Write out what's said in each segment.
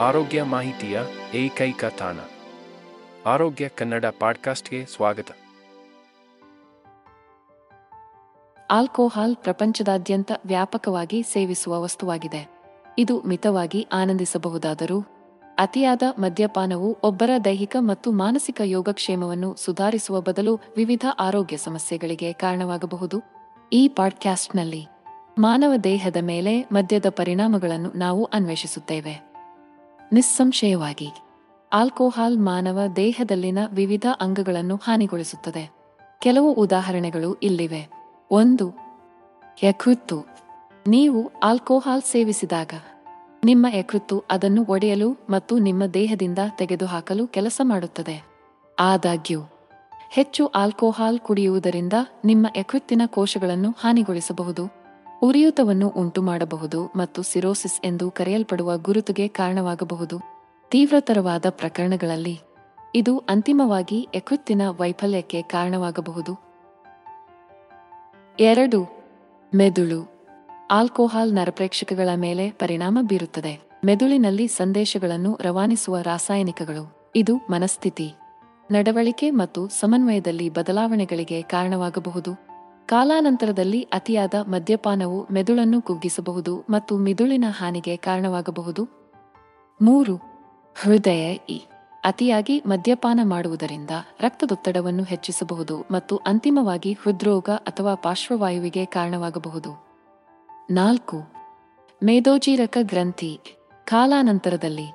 ಆರೋಗ್ಯ ಮಾಹಿತಿಯ ಏಕೈಕ ತಾಣ. ಆರೋಗ್ಯ ಕನ್ನಡ ಪಾಡ್ಕಾಸ್ಟ್ಗೆ ಸ್ವಾಗತ. ಆಲ್ಕೋಹಾಲ್ ಪ್ರಪಂಚದಾದ್ಯಂತ ವ್ಯಾಪಕವಾಗಿ ಸೇವಿಸುವ ವಸ್ತುವಾಗಿದೆ. ಇದು ಮಿತವಾಗಿ ಆನಂದಿಸಬಹುದಾದರೂ, ಅತಿಯಾದ ಮದ್ಯಪಾನವು ಒಬ್ಬರ ದೈಹಿಕ ಮತ್ತು ಮಾನಸಿಕ ಯೋಗಕ್ಷೇಮವನ್ನು ಸುಧಾರಿಸುವ ಬದಲು ವಿವಿಧ ಆರೋಗ್ಯ ಸಮಸ್ಯೆಗಳಿಗೆ ಕಾರಣವಾಗಬಹುದು. ಈ ಪಾಡ್ಕ್ಯಾಸ್ಟ್ನಲ್ಲಿ ಮಾನವ ದೇಹದ ಮೇಲೆ ಮದ್ಯದ ಪರಿಣಾಮಗಳನ್ನು ನಾವು ಅನ್ವೇಷಿಸುತ್ತೇವೆ. ನಿಸ್ಸಂಶಯವಾಗಿ, ಆಲ್ಕೋಹಾಲ್ ಮಾನವ ದೇಹದಲ್ಲಿನ ವಿವಿಧ ಅಂಗಗಳನ್ನು ಹಾನಿಗೊಳಿಸುತ್ತದೆ. ಕೆಲವು ಉದಾಹರಣೆಗಳು ಇಲ್ಲಿವೆ. ಒಂದು, ಯಕೃತ್ತು. ನೀವು ಆಲ್ಕೋಹಾಲ್ ಸೇವಿಸಿದಾಗ, ನಿಮ್ಮ ಯಕೃತ್ತು ಅದನ್ನು ಒಡೆಯಲು ಮತ್ತು ನಿಮ್ಮ ದೇಹದಿಂದ ತೆಗೆದುಹಾಕಲು ಕೆಲಸ ಮಾಡುತ್ತದೆ. ಆದಾಗ್ಯೂ, ಹೆಚ್ಚು ಆಲ್ಕೋಹಾಲ್ ಕುಡಿಯುವುದರಿಂದ ನಿಮ್ಮ ಯಕೃತ್ತಿನ ಕೋಶಗಳನ್ನು ಹಾನಿಗೊಳಿಸಬಹುದು. ಉರಿಯೂತವನ್ನು ಉಂಟುಮಾಡಬಹುದು ಮತ್ತು ಸಿರೋಸಿಸ್ ಎಂದು ಕರೆಯಲ್ಪಡುವ ಗುರುತುಗೆ ಕಾರಣವಾಗಬಹುದು. ತೀವ್ರತರವಾದ ಪ್ರಕರಣಗಳಲ್ಲಿ ಇದು ಅಂತಿಮವಾಗಿ ಯಕೃತ್ತಿನ ವೈಫಲ್ಯಕ್ಕೆ ಕಾರಣವಾಗಬಹುದು. ಎರಡು, ಮೆದುಳು. ಆಲ್ಕೋಹಾಲ್ ನರಪ್ರೇಕ್ಷಕಗಳ ಮೇಲೆ ಪರಿಣಾಮ ಬೀರುತ್ತದೆ. ಮೆದುಳಿನಲ್ಲಿ ಸಂದೇಶಗಳನ್ನು ರವಾನಿಸುವ ರಾಸಾಯನಿಕಗಳು. ಇದು ಮನಸ್ಥಿತಿ, ನಡವಳಿಕೆ ಮತ್ತು ಸಮನ್ವಯದಲ್ಲಿ ಬದಲಾವಣೆಗಳಿಗೆ ಕಾರಣವಾಗಬಹುದು. ಕಾಲಾನಂತರದಲ್ಲಿ ಅತಿಯಾದ ಮದ್ಯಪಾನವು ಮೆದುಳನ್ನು ಕುಗ್ಗಿಸಬಹುದು ಮತ್ತು ಮಿದುಳಿನ ಹಾನಿಗೆ ಕಾರಣವಾಗಬಹುದು. ಮೂರು, ಹೃದಯ ಇ. ಅತಿಯಾಗಿ ಮದ್ಯಪಾನ ಮಾಡುವುದರಿಂದ ರಕ್ತದೊತ್ತಡವನ್ನು ಹೆಚ್ಚಿಸಬಹುದು ಮತ್ತು ಅಂತಿಮವಾಗಿ ಹೃದ್ರೋಗ ಅಥವಾ ಪಾರ್ಶ್ವವಾಯುವಿಗೆ ಕಾರಣವಾಗಬಹುದು. ನಾಲ್ಕು, ಮೇದೋಜೀರಕ ಗ್ರಂಥಿ. ಕಾಲಾನಂತರದಲ್ಲಿ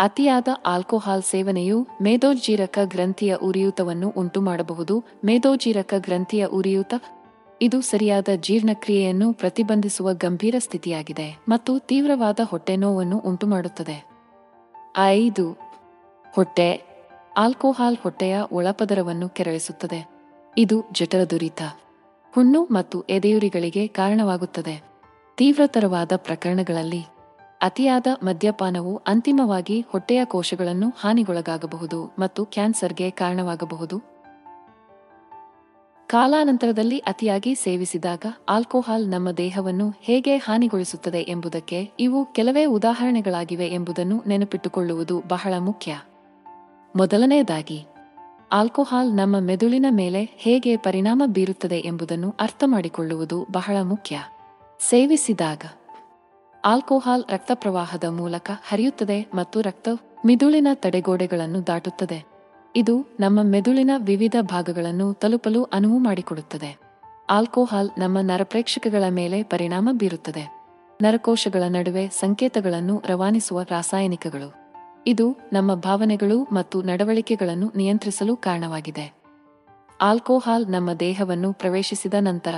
ಅತಿಯಾದ ಆಲ್ಕೋಹಾಲ್ ಸೇವನೆಯು ಮೇದೋಜೀರಕ ಗ್ರಂಥಿಯ ಉರಿಯೂತವನ್ನು ಉಂಟುಮಾಡಬಹುದು. ಮೇದೋಜೀರಕ ಗ್ರಂಥಿಯ ಉರಿಯೂತ ಇದು ಸರಿಯಾದ ಜೀರ್ಣಕ್ರಿಯೆಯನ್ನು ಪ್ರತಿಬಂಧಿಸುವ ಗಂಭೀರ ಸ್ಥಿತಿಯಾಗಿದೆ ಮತ್ತು ತೀವ್ರವಾದ ಹೊಟ್ಟೆನೋವನ್ನು ಉಂಟುಮಾಡುತ್ತದೆ. ಐದು, ಹೊಟ್ಟೆ, ಆಲ್ಕೋಹಾಲ್ ಹೊಟ್ಟೆಯ ಒಳಪದರವನ್ನು ಕೆರಳಿಸುತ್ತದೆ. ಇದು ಜಠರದುರಿತ ಹುಣ್ಣು ಮತ್ತು ಎದೆಯುರಿಗಳಿಗೆ ಕಾರಣವಾಗುತ್ತದೆ. ತೀವ್ರತರವಾದ ಪ್ರಕರಣಗಳಲ್ಲಿ ಅತಿಯಾದ ಮದ್ಯಪಾನವು ಅಂತಿಮವಾಗಿ ಹೊಟ್ಟೆಯ ಕೋಶಗಳನ್ನು ಹಾನಿಗೊಳಗಾಗಬಹುದು ಮತ್ತು ಕ್ಯಾನ್ಸರ್ಗೆ ಕಾರಣವಾಗಬಹುದು. ಕಾಲಾನಂತರದಲ್ಲಿ ಅತಿಯಾಗಿ ಸೇವಿಸಿದಾಗ ಆಲ್ಕೋಹಾಲ್ ನಮ್ಮ ದೇಹವನ್ನು ಹೇಗೆ ಹಾನಿಗೊಳಿಸುತ್ತದೆ ಎಂಬುದಕ್ಕೆ ಇವು ಕೆಲವೇ ಉದಾಹರಣೆಗಳಾಗಿವೆ ಎಂಬುದನ್ನು ನೆನಪಿಟ್ಟುಕೊಳ್ಳುವುದು ಬಹಳ ಮುಖ್ಯ. ಮೊದಲನೆಯದಾಗಿ, ಆಲ್ಕೋಹಾಲ್ ನಮ್ಮ ಮೆದುಳಿನ ಮೇಲೆ ಹೇಗೆ ಪರಿಣಾಮ ಬೀರುತ್ತದೆ ಎಂಬುದನ್ನು ಅರ್ಥಮಾಡಿಕೊಳ್ಳುವುದು ಬಹಳ ಮುಖ್ಯ. ಸೇವಿಸಿದಾಗ, ಆಲ್ಕೋಹಾಲ್ ರಕ್ತ ಪ್ರವಾಹದ ಮೂಲಕ ಹರಿಯುತ್ತದೆ ಮತ್ತು ರಕ್ತ ಮಿದುಳಿನ ತಡೆಗೋಡೆಗಳನ್ನು ದಾಟುತ್ತದೆ. ಇದು ನಮ್ಮ ಮೆದುಳಿನ ವಿವಿಧ ಭಾಗಗಳನ್ನು ತಲುಪಲು ಅನುವು ಮಾಡಿಕೊಡುತ್ತದೆ. ಆಲ್ಕೋಹಾಲ್ ನಮ್ಮ ನರಪ್ರೇಕ್ಷಕಗಳ ಮೇಲೆ ಪರಿಣಾಮ ಬೀರುತ್ತದೆ. ನರಕೋಶಗಳ ನಡುವೆ ಸಂಕೇತಗಳನ್ನು ರವಾನಿಸುವ ರಾಸಾಯನಿಕಗಳು. ಇದು ನಮ್ಮ ಭಾವನೆಗಳು ಮತ್ತು ನಡವಳಿಕೆಗಳನ್ನು ನಿಯಂತ್ರಿಸಲು ಕಾರಣವಾಗಿದೆ. ಆಲ್ಕೋಹಾಲ್ ನಮ್ಮ ದೇಹವನ್ನು ಪ್ರವೇಶಿಸಿದ ನಂತರ,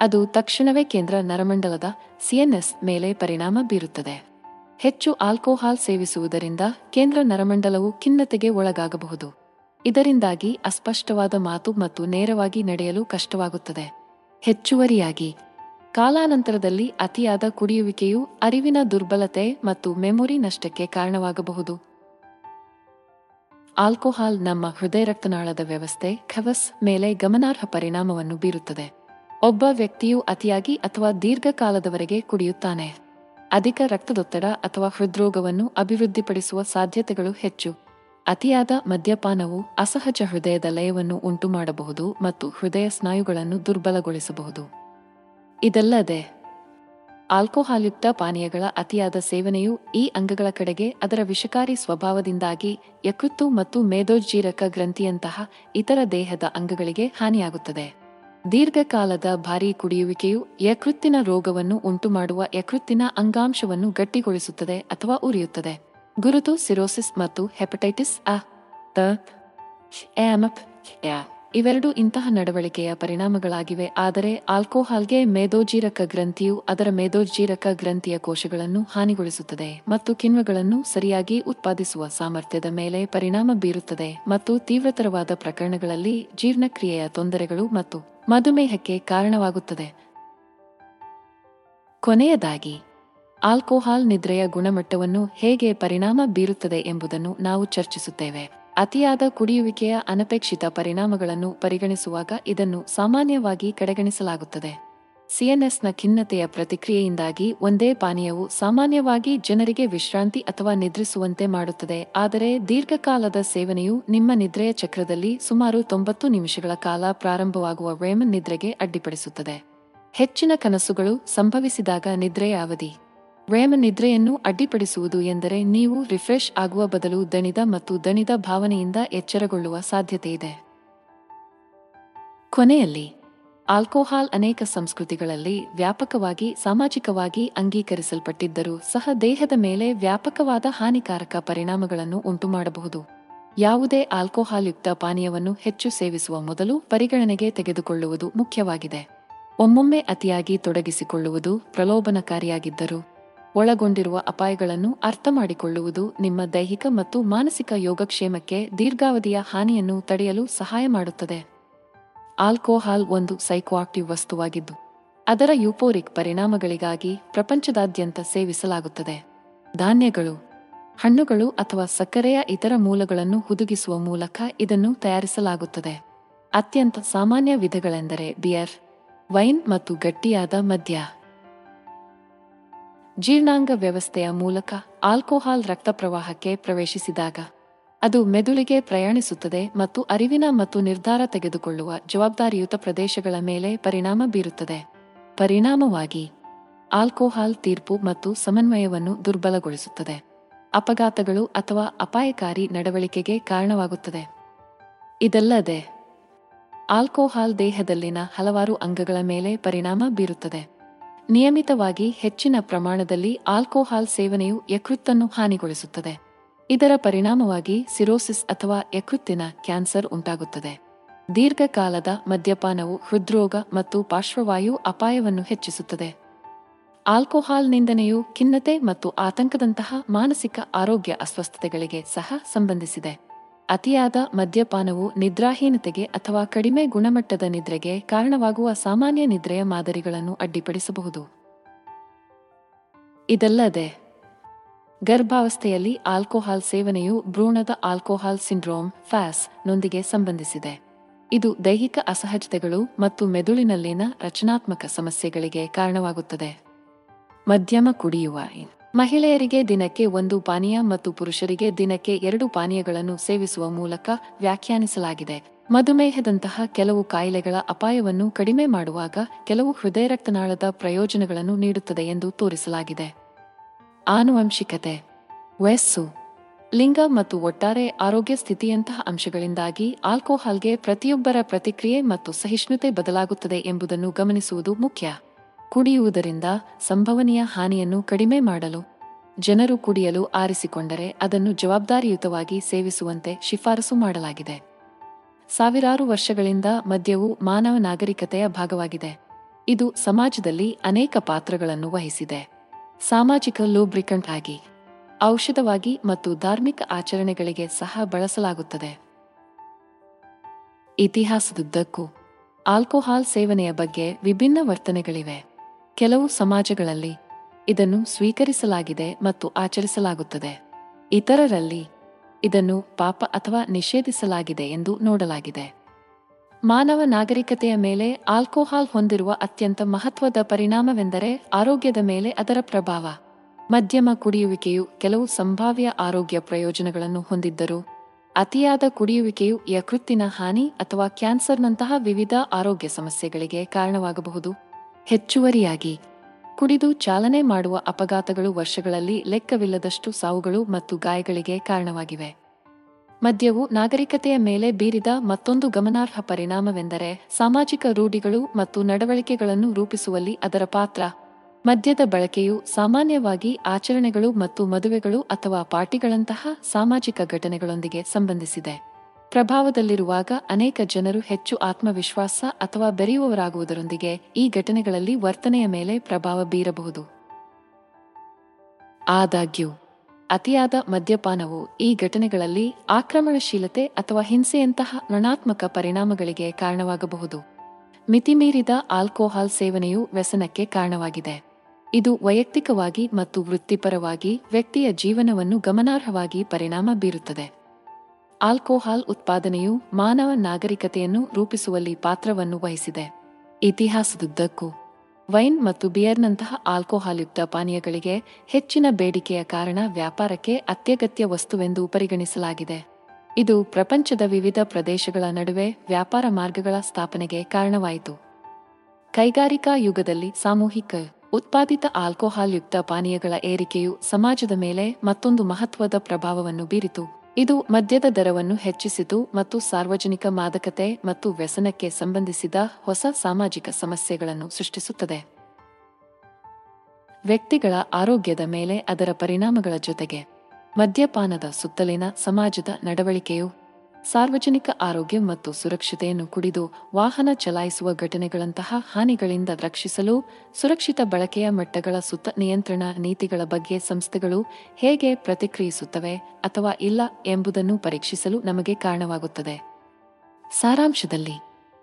ಅದು ತಕ್ಷಣವೇ ಕೇಂದ್ರ ನರಮಂಡಲದ ಸಿಎನ್ಎಸ್ ಮೇಲೆ ಪರಿಣಾಮ ಬೀರುತ್ತದೆ. ಹೆಚ್ಚು ಆಲ್ಕೋಹಾಲ್ ಸೇವಿಸುವುದರಿಂದ ಕೇಂದ್ರ ನರಮಂಡಲವು ಖಿನ್ನತೆಗೆ ಒಳಗಾಗಬಹುದು. ಇದರಿಂದಾಗಿ ಅಸ್ಪಷ್ಟವಾದ ಮಾತು ಮತ್ತು ನೇರವಾಗಿ ನಡೆಯಲು ಕಷ್ಟವಾಗುತ್ತದೆ. ಹೆಚ್ಚುವರಿಯಾಗಿ, ಕಾಲಾನಂತರದಲ್ಲಿ ಅತಿಯಾದ ಕುಡಿಯುವಿಕೆಯು ಅರಿವಿನ ದುರ್ಬಲತೆ ಮತ್ತು ಮೆಮೊರಿ ನಷ್ಟಕ್ಕೆ ಕಾರಣವಾಗಬಹುದು. ಆಲ್ಕೋಹಾಲ್ ನಮ್ಮ ಹೃದಯ ರಕ್ತನಾಳದ ವ್ಯವಸ್ಥೆ ಖವಸ್ ಮೇಲೆ ಗಮನಾರ್ಹ ಪರಿಣಾಮವನ್ನು ಬೀರುತ್ತದೆ. ಒಬ್ಬ ವ್ಯಕ್ತಿಯು ಅತಿಯಾಗಿ ಅಥವಾ ದೀರ್ಘಕಾಲದವರೆಗೆ ಕುಡಿಯುತ್ತಾನೆ. ಅಧಿಕ ರಕ್ತದೊತ್ತಡ ಅಥವಾ ಹೃದ್ರೋಗವನ್ನು ಅಭಿವೃದ್ಧಿಪಡಿಸುವ ಸಾಧ್ಯತೆಗಳು ಹೆಚ್ಚು. ಅತಿಯಾದ ಮದ್ಯಪಾನವು ಅಸಹಜ ಹೃದಯದ ಲಯವನ್ನು ಉಂಟುಮಾಡಬಹುದು ಮತ್ತು ಹೃದಯ ಸ್ನಾಯುಗಳನ್ನು ದುರ್ಬಲಗೊಳಿಸಬಹುದು. ಇದಲ್ಲದೆ, ಆಲ್ಕೋಹಾಲ್ಯುಕ್ತ ಪಾನೀಯಗಳ ಅತಿಯಾದ ಸೇವನೆಯು ಈ ಅಂಗಗಳ ಕಡೆಗೆ ಅದರ ವಿಷಕಾರಿ ಸ್ವಭಾವದಿಂದಾಗಿ ಯಕೃತ್ತು ಮತ್ತು ಮೇದೋಜ್ಜೀರಕ ಗ್ರಂಥಿಯಂತಹ ಇತರ ದೇಹದ ಅಂಗಗಳಿಗೆ ಹಾನಿಯಾಗುತ್ತದೆ. ದೀರ್ಘಕಾಲದ ಭಾರೀ ಕುಡಿಯುವಿಕೆಯು ಯಕೃತ್ತಿನ ರೋಗವನ್ನು ಉಂಟುಮಾಡುವ ಯಕೃತ್ತಿನ ಅಂಗಾಂಶವನ್ನು ಗಟ್ಟಿಗೊಳಿಸುತ್ತದೆ ಅಥವಾ ಉರಿಯುತ್ತದೆ. ಗುರುತು ಸಿರೋಸಿಸ್ ಮತ್ತು ಹೆಪಟೈಟಿಸ್ ಅ ತ ಎಮಪ್ ಇವೆರಡು ಇಂತಹ ನಡವಳಿಕೆಯ ಪರಿಣಾಮಗಳಾಗಿವೆ, ಆದರೆ ಆಲ್ಕೋಹಾಲ್ಗೆ ಮೇದೋಜೀರಕ ಗ್ರಂಥಿಯು ಅದರ ಮೇದೋಜೀರಕ ಗ್ರಂಥಿಯ ಕೋಶಗಳನ್ನು ಹಾನಿಗೊಳಿಸುತ್ತದೆ ಮತ್ತು ಕಿಣ್ವಗಳನ್ನು ಸರಿಯಾಗಿ ಉತ್ಪಾದಿಸುವ ಸಾಮರ್ಥ್ಯದ ಮೇಲೆ ಪರಿಣಾಮ ಬೀರುತ್ತದೆ ಮತ್ತು ತೀವ್ರತರವಾದ ಪ್ರಕರಣಗಳಲ್ಲಿ ಜೀರ್ಣಕ್ರಿಯೆಯ ತೊಂದರೆಗಳು ಮತ್ತು ಮಧುಮೇಹಕ್ಕೆ ಕಾರಣವಾಗುತ್ತದೆ. ಕೊನೆಯದಾಗಿ ಆಲ್ಕೋಹಾಲ್ ನಿದ್ರೆಯ ಗುಣಮಟ್ಟವನ್ನು ಹೇಗೆ ಪರಿಣಾಮ ಬೀರುತ್ತದೆ ಎಂಬುದನ್ನು ನಾವು ಚರ್ಚಿಸುತ್ತೇವೆ. ಅತಿಯಾದ ಕುಡಿಯುವಿಕೆಯ ಅನಪೇಕ್ಷಿತ ಪರಿಣಾಮಗಳನ್ನು ಪರಿಗಣಿಸುವಾಗ ಇದನ್ನು ಸಾಮಾನ್ಯವಾಗಿ ಕಡೆಗಣಿಸಲಾಗುತ್ತದೆ. ಸಿಎನ್ಎಸ್ನ ಖಿನ್ನತೆಯ ಪ್ರತಿಕ್ರಿಯೆಯಿಂದಾಗಿ ಒಂದೇ ಪಾನೀಯವು ಸಾಮಾನ್ಯವಾಗಿ ಜನರಿಗೆ ವಿಶ್ರಾಂತಿ ಅಥವಾ ನಿದ್ರಿಸುವಂತೆ ಮಾಡುತ್ತದೆ, ಆದರೆ ದೀರ್ಘಕಾಲದ ಸೇವನೆಯು ನಿಮ್ಮ ನಿದ್ರೆಯ ಚಕ್ರದಲ್ಲಿ ಸುಮಾರು ತೊಂಬತ್ತು ನಿಮಿಷಗಳ ಕಾಲ ಪ್ರಾರಂಭವಾಗುವ ರೇಮನ್ ನಿದ್ರೆಗೆ ಅಡ್ಡಿಪಡಿಸುತ್ತದೆ. ಹೆಚ್ಚಿನ ಕನಸುಗಳು ಸಂಭವಿಸಿದಾಗ ನಿದ್ರೆಯ ಅವಧಿ. ರೇಮನ್ ನಿದ್ರೆಯನ್ನು ಅಡ್ಡಿಪಡಿಸುವುದು ಎಂದರೆ ನೀವು ರಿಫ್ರೆಶ್ ಆಗುವ ಬದಲು ದಣಿದ ಮತ್ತು ದಣಿದ ಭಾವನೆಯಿಂದ ಎಚ್ಚರಗೊಳ್ಳುವ ಸಾಧ್ಯತೆಯಿದೆ ಕೊನೆಯಲ್ಲಿ, ಆಲ್ಕೋಹಾಲ್ ಅನೇಕ ಸಂಸ್ಕೃತಿಗಳಲ್ಲಿ ವ್ಯಾಪಕವಾಗಿ, ಸಾಮಾಜಿಕವಾಗಿ ಅಂಗೀಕರಿಸಲ್ಪಟ್ಟಿದ್ದರೂ ಸಹ ದೇಹದ ಮೇಲೆ ವ್ಯಾಪಕವಾದ ಹಾನಿಕಾರಕ ಪರಿಣಾಮಗಳನ್ನು ಉಂಟುಮಾಡಬಹುದು. ಯಾವುದೇ ಆಲ್ಕೋಹಾಲ್ಯುಕ್ತ ಪಾನೀಯವನ್ನು ಹೆಚ್ಚು ಸೇವಿಸುವ ಮೊದಲು ಪರಿಗಣನೆಗೆ ತೆಗೆದುಕೊಳ್ಳುವುದು ಮುಖ್ಯವಾಗಿದೆ. ಒಮ್ಮೊಮ್ಮೆ ಅತಿಯಾಗಿ ತೊಡಗಿಸಿಕೊಳ್ಳುವುದು ಪ್ರಲೋಭನಕಾರಿಯಾಗಿದ್ದರೂ ಒಳಗೊಂಡಿರುವ ಅಪಾಯಗಳನ್ನು ಅರ್ಥಮಾಡಿಕೊಳ್ಳುವುದು ನಿಮ್ಮ ದೈಹಿಕ ಮತ್ತು ಮಾನಸಿಕ ಯೋಗಕ್ಷೇಮಕ್ಕೆ ದೀರ್ಘಾವಧಿಯ ಹಾನಿಯನ್ನು ತಡೆಯಲು ಸಹಾಯ ಮಾಡುತ್ತದೆ. ಆಲ್ಕೋಹಾಲ್ ಒಂದು ಸೈಕೋಆಕ್ಟಿವ್ ವಸ್ತುವಾಗಿದ್ದು, ಅದರ ಯುಪೋರಿಕ್ ಪರಿಣಾಮಗಳಿಗಾಗಿ ಪ್ರಪಂಚದಾದ್ಯಂತ ಸೇವಿಸಲಾಗುತ್ತದೆ. ಧಾನ್ಯಗಳು, ಹಣ್ಣುಗಳು ಅಥವಾ ಸಕ್ಕರೆಯ ಇತರ ಮೂಲಗಳನ್ನು ಹುದುಗಿಸುವ ಮೂಲಕ ಇದನ್ನು ತಯಾರಿಸಲಾಗುತ್ತದೆ. ಅತ್ಯಂತ ಸಾಮಾನ್ಯ ವಿಧಗಳೆಂದರೆ ಬಿಯರ್, ವೈನ್ ಮತ್ತು ಗಟ್ಟಿಯಾದ ಮದ್ಯ. ಜೀರ್ಣಾಂಗ ವ್ಯವಸ್ಥೆಯ ಮೂಲಕ ಆಲ್ಕೋಹಾಲ್ ರಕ್ತ ಪ್ರವಾಹಕ್ಕೆ ಪ್ರವೇಶಿಸಿದಾಗ, ಅದು ಮೆದುಳಿಗೆ ಪ್ರಯಾಣಿಸುತ್ತದೆ ಮತ್ತು ಅರಿವಿನ ಮತ್ತು ನಿರ್ಧಾರ ತೆಗೆದುಕೊಳ್ಳುವ ಜವಾಬ್ದಾರಿಯುತ ಪ್ರದೇಶಗಳ ಮೇಲೆ ಪರಿಣಾಮ ಬೀರುತ್ತದೆ. ಪರಿಣಾಮವಾಗಿ, ಆಲ್ಕೋಹಾಲ್ ತೀರ್ಪು ಮತ್ತು ಸಮನ್ವಯವನ್ನು ದುರ್ಬಲಗೊಳಿಸುತ್ತದೆ. ಅಪಘಾತಗಳು ಅಥವಾ ಅಪಾಯಕಾರಿ ನಡವಳಿಕೆಗೆ ಕಾರಣವಾಗುತ್ತದೆ. ಇದಲ್ಲದೆ, ಆಲ್ಕೋಹಾಲ್ ದೇಹದಲ್ಲಿನ ಹಲವಾರು ಅಂಗಗಳ ಮೇಲೆ ಪರಿಣಾಮ ಬೀರುತ್ತದೆ. ನಿಯಮಿತವಾಗಿ ಹೆಚ್ಚಿನ ಪ್ರಮಾಣದಲ್ಲಿ ಆಲ್ಕೋಹಾಲ್ ಸೇವನೆಯು ಯಕೃತ್ತನ್ನು ಹಾನಿಗೊಳಿಸುತ್ತದೆ. ಇದರ ಪರಿಣಾಮವಾಗಿ ಸಿರೋಸಿಸ್ ಅಥವಾ ಯಕೃತ್ತಿನ ಕ್ಯಾನ್ಸರ್ ಉಂಟಾಗುತ್ತದೆ. ದೀರ್ಘಕಾಲದ ಮದ್ಯಪಾನವು ಹೃದ್ರೋಗ ಮತ್ತು ಪಾರ್ಶ್ವವಾಯು ಅಪಾಯವನ್ನು ಹೆಚ್ಚಿಸುತ್ತದೆ. ಆಲ್ಕೋಹಾಲ್ ನಿಂದನೆಯು ಖಿನ್ನತೆ ಮತ್ತು ಆತಂಕದಂತಹ ಮಾನಸಿಕ ಆರೋಗ್ಯ ಅಸ್ವಸ್ಥತೆಗಳಿಗೆ ಸಹ ಸಂಬಂಧಿಸಿದೆ. ಅತಿಯಾದ ಮದ್ಯಪಾನವು ನಿದ್ರಾಹೀನತೆಗೆ ಅಥವಾ ಕಡಿಮೆ ಗುಣಮಟ್ಟದ ನಿದ್ರೆಗೆ ಕಾರಣವಾಗುವ ಸಾಮಾನ್ಯ ನಿದ್ರೆಯ ಮಾದರಿಗಳನ್ನು ಅಡ್ಡಿಪಡಿಸಬಹುದು. ಇದಲ್ಲದೆ, ಗರ್ಭಾವಸ್ಥೆಯಲ್ಲಿ ಆಲ್ಕೋಹಾಲ್ ಸೇವನೆಯು ಭ್ರೂಣದ ಆಲ್ಕೋಹಾಲ್ ಸಿಂಡ್ರೋಮ್, ಫ್ಯಾಸ್, ನೊಂದಿಗೆ ಸಂಬಂಧಿಸಿದೆ. ಇದು ದೈಹಿಕ ಅಸಹಜತೆಗಳು ಮತ್ತು ಮೆದುಳಿನಲ್ಲಿನ ರಚನಾತ್ಮಕ ಸಮಸ್ಯೆಗಳಿಗೆ ಕಾರಣವಾಗುತ್ತದೆ. ಮಧ್ಯಮ ಕುಡಿಯುವ ಮಹಿಳೆಯರಿಗೆ ದಿನಕ್ಕೆ ಒಂದು ಪಾನೀಯ ಮತ್ತು ಪುರುಷರಿಗೆ ದಿನಕ್ಕೆ ಎರಡು ಪಾನೀಯಗಳನ್ನು ಸೇವಿಸುವ ಮೂಲಕ ವ್ಯಾಖ್ಯಾನಿಸಲಾಗಿದೆ. ಮಧುಮೇಹದಂತಹ ಕೆಲವು ಕಾಯಿಲೆಗಳ ಅಪಾಯವನ್ನು ಕಡಿಮೆ ಮಾಡುವಾಗ ಕೆಲವು ಹೃದಯ ರಕ್ತನಾಳದ ಪ್ರಯೋಜನಗಳನ್ನು ನೀಡುತ್ತದೆ ಎಂದು ತೋರಿಸಲಾಗಿದೆ. ಆನುವಂಶಿಕತೆ. ವಯಸ್ಸು. ಲಿಂಗ ಮತ್ತು ಒಟ್ಟಾರೆ ಆರೋಗ್ಯ ಸ್ಥಿತಿಯಂತಹ ಅಂಶಗಳಿಂದಾಗಿ ಆಲ್ಕೋಹಾಲ್ಗೆ ಪ್ರತಿಯೊಬ್ಬರ ಪ್ರತಿಕ್ರಿಯೆ ಮತ್ತು ಸಹಿಷ್ಣುತೆ ಬದಲಾಗುತ್ತದೆ ಎಂಬುದನ್ನು ಗಮನಿಸುವುದು ಮುಖ್ಯ. ಕುಡಿಯುವುದರಿಂದ ಸಂಭವನೀಯ ಹಾನಿಯನ್ನು ಕಡಿಮೆ ಮಾಡಲು ಜನರು ಕುಡಿಯಲು ಆರಿಸಿಕೊಂಡರೆ ಅದನ್ನು ಜವಾಬ್ದಾರಿಯುತವಾಗಿ ಸೇವಿಸುವಂತೆ ಶಿಫಾರಸು ಮಾಡಲಾಗಿದೆ. ಸಾವಿರಾರು ವರ್ಷಗಳಿಂದ ಮದ್ಯವು ಮಾನವ ನಾಗರಿಕತೆಯ ಭಾಗವಾಗಿದೆ. ಇದು ಸಮಾಜದಲ್ಲಿ ಅನೇಕ ಪಾತ್ರಗಳನ್ನು ವಹಿಸಿದೆ. ಸಾಮಾಜಿಕ ಲೂಬ್ರಿಕಂಟ್ ಆಗಿ, ಔಷಧವಾಗಿ ಮತ್ತು ಧಾರ್ಮಿಕ ಆಚರಣೆಗಳಿಗೆ ಸಹ ಬಳಸಲಾಗುತ್ತದೆ. ಇತಿಹಾಸದುದ್ದಕ್ಕೂ, ಆಲ್ಕೋಹಾಲ್ ಸೇವನೆಯ ಬಗ್ಗೆ ವಿಭಿನ್ನ ವರ್ತನೆಗಳಿವೆ. ಕೆಲವು ಸಮಾಜಗಳಲ್ಲಿ ಇದನ್ನು ಸ್ವೀಕರಿಸಲಾಗಿದೆ ಮತ್ತು ಆಚರಿಸಲಾಗುತ್ತದೆ. ಇತರರಲ್ಲಿ ಇದನ್ನು ಪಾಪ ಅಥವಾ ನಿಷೇಧಿಸಲಾಗಿದೆ ಎಂದು ನೋಡಲಾಗಿದೆ. ಮಾನವ ನಾಗರಿಕತೆಯ ಮೇಲೆ ಆಲ್ಕೋಹಾಲ್ ಹೊಂದಿರುವ ಅತ್ಯಂತ ಮಹತ್ವದ ಪರಿಣಾಮವೆಂದರೆ ಆರೋಗ್ಯದ ಮೇಲೆ ಅದರ ಪ್ರಭಾವ. ಮಧ್ಯಮ ಕುಡಿಯುವಿಕೆಯು ಕೆಲವು ಸಂಭಾವ್ಯ ಆರೋಗ್ಯ ಪ್ರಯೋಜನಗಳನ್ನು ಹೊಂದಿದ್ದರೂ, ಅತಿಯಾದ ಕುಡಿಯುವಿಕೆಯು ಯಕೃತ್ತಿನ ಹಾನಿ ಅಥವಾ ಕ್ಯಾನ್ಸರ್ನಂತಹ ವಿವಿಧ ಆರೋಗ್ಯ ಸಮಸ್ಯೆಗಳಿಗೆ ಕಾರಣವಾಗಬಹುದು. ಹೆಚ್ಚುವರಿಯಾಗಿ. ಕುಡಿದು ಚಾಲನೆ ಮಾಡುವ ಅಪಘಾತಗಳು ವರ್ಷಗಳಲ್ಲಿ ಲೆಕ್ಕವಿಲ್ಲದಷ್ಟು ಸಾವುಗಳು ಮತ್ತು ಗಾಯಗಳಿಗೆ ಕಾರಣವಾಗಿವೆ. ಮದ್ಯವು ನಾಗರಿಕತೆಯ ಮೇಲೆ ಬೀರಿದ ಮತ್ತೊಂದು ಗಮನಾರ್ಹ ಪರಿಣಾಮವೆಂದರೆ ಸಾಮಾಜಿಕ ರೂಢಿಗಳು ಮತ್ತು ನಡವಳಿಕೆಗಳನ್ನು ರೂಪಿಸುವಲ್ಲಿ ಅದರ ಪಾತ್ರ. ಮದ್ಯದ ಬಳಕೆಯು ಸಾಮಾನ್ಯವಾಗಿ ಆಚರಣೆಗಳು ಮತ್ತು ಮದುವೆಗಳು ಅಥವಾ ಪಾರ್ಟಿಗಳಂತಹ ಸಾಮಾಜಿಕ ಘಟನೆಗಳೊಂದಿಗೆ ಸಂಬಂಧಿಸಿದೆ. ಪ್ರಭಾವದಲ್ಲಿರುವಾಗ ಅನೇಕ ಜನರು ಹೆಚ್ಚು ಆತ್ಮವಿಶ್ವಾಸ ಅಥವಾ ಬೆರೆಯುವವರಾಗುವುದರೊಂದಿಗೆ ಈ ಘಟನೆಗಳಲ್ಲಿ ವರ್ತನೆಯ ಮೇಲೆ ಪ್ರಭಾವ ಬೀರಬಹುದು. ಆದಾಗ್ಯೂ, ಅತಿಯಾದ ಮದ್ಯಪಾನವು ಈ ಘಟನೆಗಳಲ್ಲಿ ಆಕ್ರಮಣಶೀಲತೆ ಅಥವಾ ಹಿಂಸೆಯಂತಹ ಋಣಾತ್ಮಕ ಪರಿಣಾಮಗಳಿಗೆ ಕಾರಣವಾಗಬಹುದು. ಮಿತಿಮೀರಿದ ಆಲ್ಕೋಹಾಲ್ ಸೇವನೆಯು ವ್ಯಸನಕ್ಕೆ ಕಾರಣವಾಗಿದೆ. ಇದು ವೈಯಕ್ತಿಕವಾಗಿ ಮತ್ತು ವೃತ್ತಿಪರವಾಗಿ ವ್ಯಕ್ತಿಯ ಜೀವನವನ್ನು ಗಮನಾರ್ಹವಾಗಿ ಪರಿಣಾಮ ಬೀರುತ್ತದೆ. ಆಲ್ಕೋಹಾಲ್ ಉತ್ಪಾದನೆಯು ಮಾನವ ನಾಗರಿಕತೆಯನ್ನು ರೂಪಿಸುವಲ್ಲಿ ಪಾತ್ರವನ್ನು ವಹಿಸಿದೆ. ಇತಿಹಾಸದುದ್ದಕ್ಕೂ ವೈನ್ ಮತ್ತು ಬಿಯರ್ನಂತಹ ಆಲ್ಕೋಹಾಲ್ಯುಕ್ತ ಪಾನೀಯಗಳಿಗೆ ಹೆಚ್ಚಿನ ಬೇಡಿಕೆಯ ಕಾರಣ ವ್ಯಾಪಾರಕ್ಕೆ ಅತ್ಯಗತ್ಯ ವಸ್ತುವೆಂದು ಪರಿಗಣಿಸಲಾಗಿದೆ. ಇದು ಪ್ರಪಂಚದ ವಿವಿಧ ಪ್ರದೇಶಗಳ ನಡುವೆ ವ್ಯಾಪಾರ ಮಾರ್ಗಗಳ ಸ್ಥಾಪನೆಗೆ ಕಾರಣವಾಯಿತು. ಕೈಗಾರಿಕಾ ಯುಗದಲ್ಲಿ ಸಾಮೂಹಿಕ, ಉತ್ಪಾದಿತ ಆಲ್ಕೋಹಾಲ್ಯುಕ್ತ ಪಾನೀಯಗಳ ಏರಿಕೆಯು ಸಮಾಜದ ಮೇಲೆ ಮತ್ತೊಂದು ಮಹತ್ವದ ಪ್ರಭಾವವನ್ನು ಬೀರಿತು. ಇದು ಮದ್ಯದ ದರವನ್ನು ಹೆಚ್ಚಿಸಿತು ಮತ್ತು ಸಾರ್ವಜನಿಕ ಮಾದಕತೆ ಮತ್ತು ವ್ಯಸನಕ್ಕೆ ಸಂಬಂಧಿಸಿದ ಹೊಸ ಸಾಮಾಜಿಕ ಸಮಸ್ಯೆಗಳನ್ನು ಸೃಷ್ಟಿಸುತ್ತದೆ. ವ್ಯಕ್ತಿಗಳ ಆರೋಗ್ಯದ ಮೇಲೆ ಅದರ ಪರಿಣಾಮಗಳ ಜೊತೆಗೆ ಮದ್ಯಪಾನದ ಸುತ್ತಲಿನ ಸಮಾಜದ ನಡವಳಿಕೆಯು ಸಾರ್ವಜನಿಕ ಆರೋಗ್ಯ ಮತ್ತು ಸುರಕ್ಷತೆಯನ್ನು ಕುಡಿದು ವಾಹನ ಚಲಾಯಿಸುವ ಘಟನೆಗಳಂತಹ ಹಾನಿಗಳಿಂದ ರಕ್ಷಿಸಲು ಸುರಕ್ಷಿತ ಬಳಕೆಯ ಮಟ್ಟಗಳ ಸುತ್ತ ನಿಯಂತ್ರಣ ನೀತಿಗಳ ಬಗ್ಗೆ ಸಂಸ್ಥೆಗಳು ಹೇಗೆ ಪ್ರತಿಕ್ರಿಯಿಸುತ್ತವೆ ಅಥವಾ ಇಲ್ಲ ಎಂಬುದನ್ನು ಪರೀಕ್ಷಿಸಲು ನಮಗೆ ಕಾರಣವಾಗುತ್ತದೆ. ಸಾರಾಂಶದಲ್ಲಿ,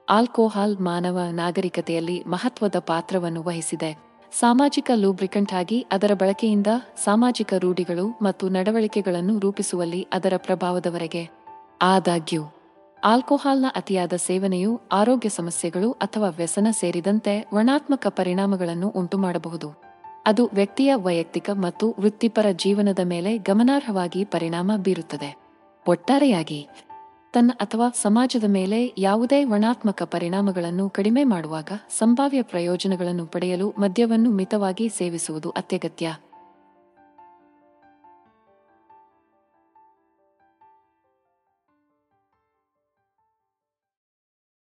ಆಲ್ಕೋಹಾಲ್ ಮಾನವ ನಾಗರಿಕತೆಯಲ್ಲಿ ಮಹತ್ವದ ಪಾತ್ರವನ್ನು ವಹಿಸಿದೆ. ಸಾಮಾಜಿಕ ಲೂಬ್ರಿಕಂಟ್ ಆಗಿ ಅದರ ಬಳಕೆಯಿಂದ ಸಾಮಾಜಿಕ ರೂಢಿಗಳು ಮತ್ತು ನಡವಳಿಕೆಗಳನ್ನು ರೂಪಿಸುವಲ್ಲಿ ಅದರ ಪ್ರಭಾವದವರೆಗೆ. ಆದಾಗ್ಯೂ, ಆಲ್ಕೋಹಾಲ್ನ ಅತಿಯಾದ ಸೇವನೆಯು ಆರೋಗ್ಯ ಸಮಸ್ಯೆಗಳು ಅಥವಾ ವ್ಯಸನ ಸೇರಿದಂತೆ ವರ್ಣಾತ್ಮಕ ಪರಿಣಾಮಗಳನ್ನು ಉಂಟುಮಾಡಬಹುದು. ಅದು ವ್ಯಕ್ತಿಯ ವೈಯಕ್ತಿಕ ಮತ್ತು ವೃತ್ತಿಪರ ಜೀವನದ ಮೇಲೆ ಗಮನಾರ್ಹವಾಗಿ ಪರಿಣಾಮ ಬೀರುತ್ತದೆ. ಒಟ್ಟಾರೆಯಾಗಿ, ತನ್ನ ಅಥವಾ ಸಮಾಜದ ಮೇಲೆ ಯಾವುದೇ ವರ್ಣಾತ್ಮಕ ಪರಿಣಾಮಗಳನ್ನು ಕಡಿಮೆ ಮಾಡುವಾಗ ಸಂಭಾವ್ಯ ಪ್ರಯೋಜನಗಳನ್ನು ಪಡೆಯಲು ಮದ್ಯವನ್ನು ಮಿತವಾಗಿ ಸೇವಿಸುವುದು ಅತ್ಯಗತ್ಯ.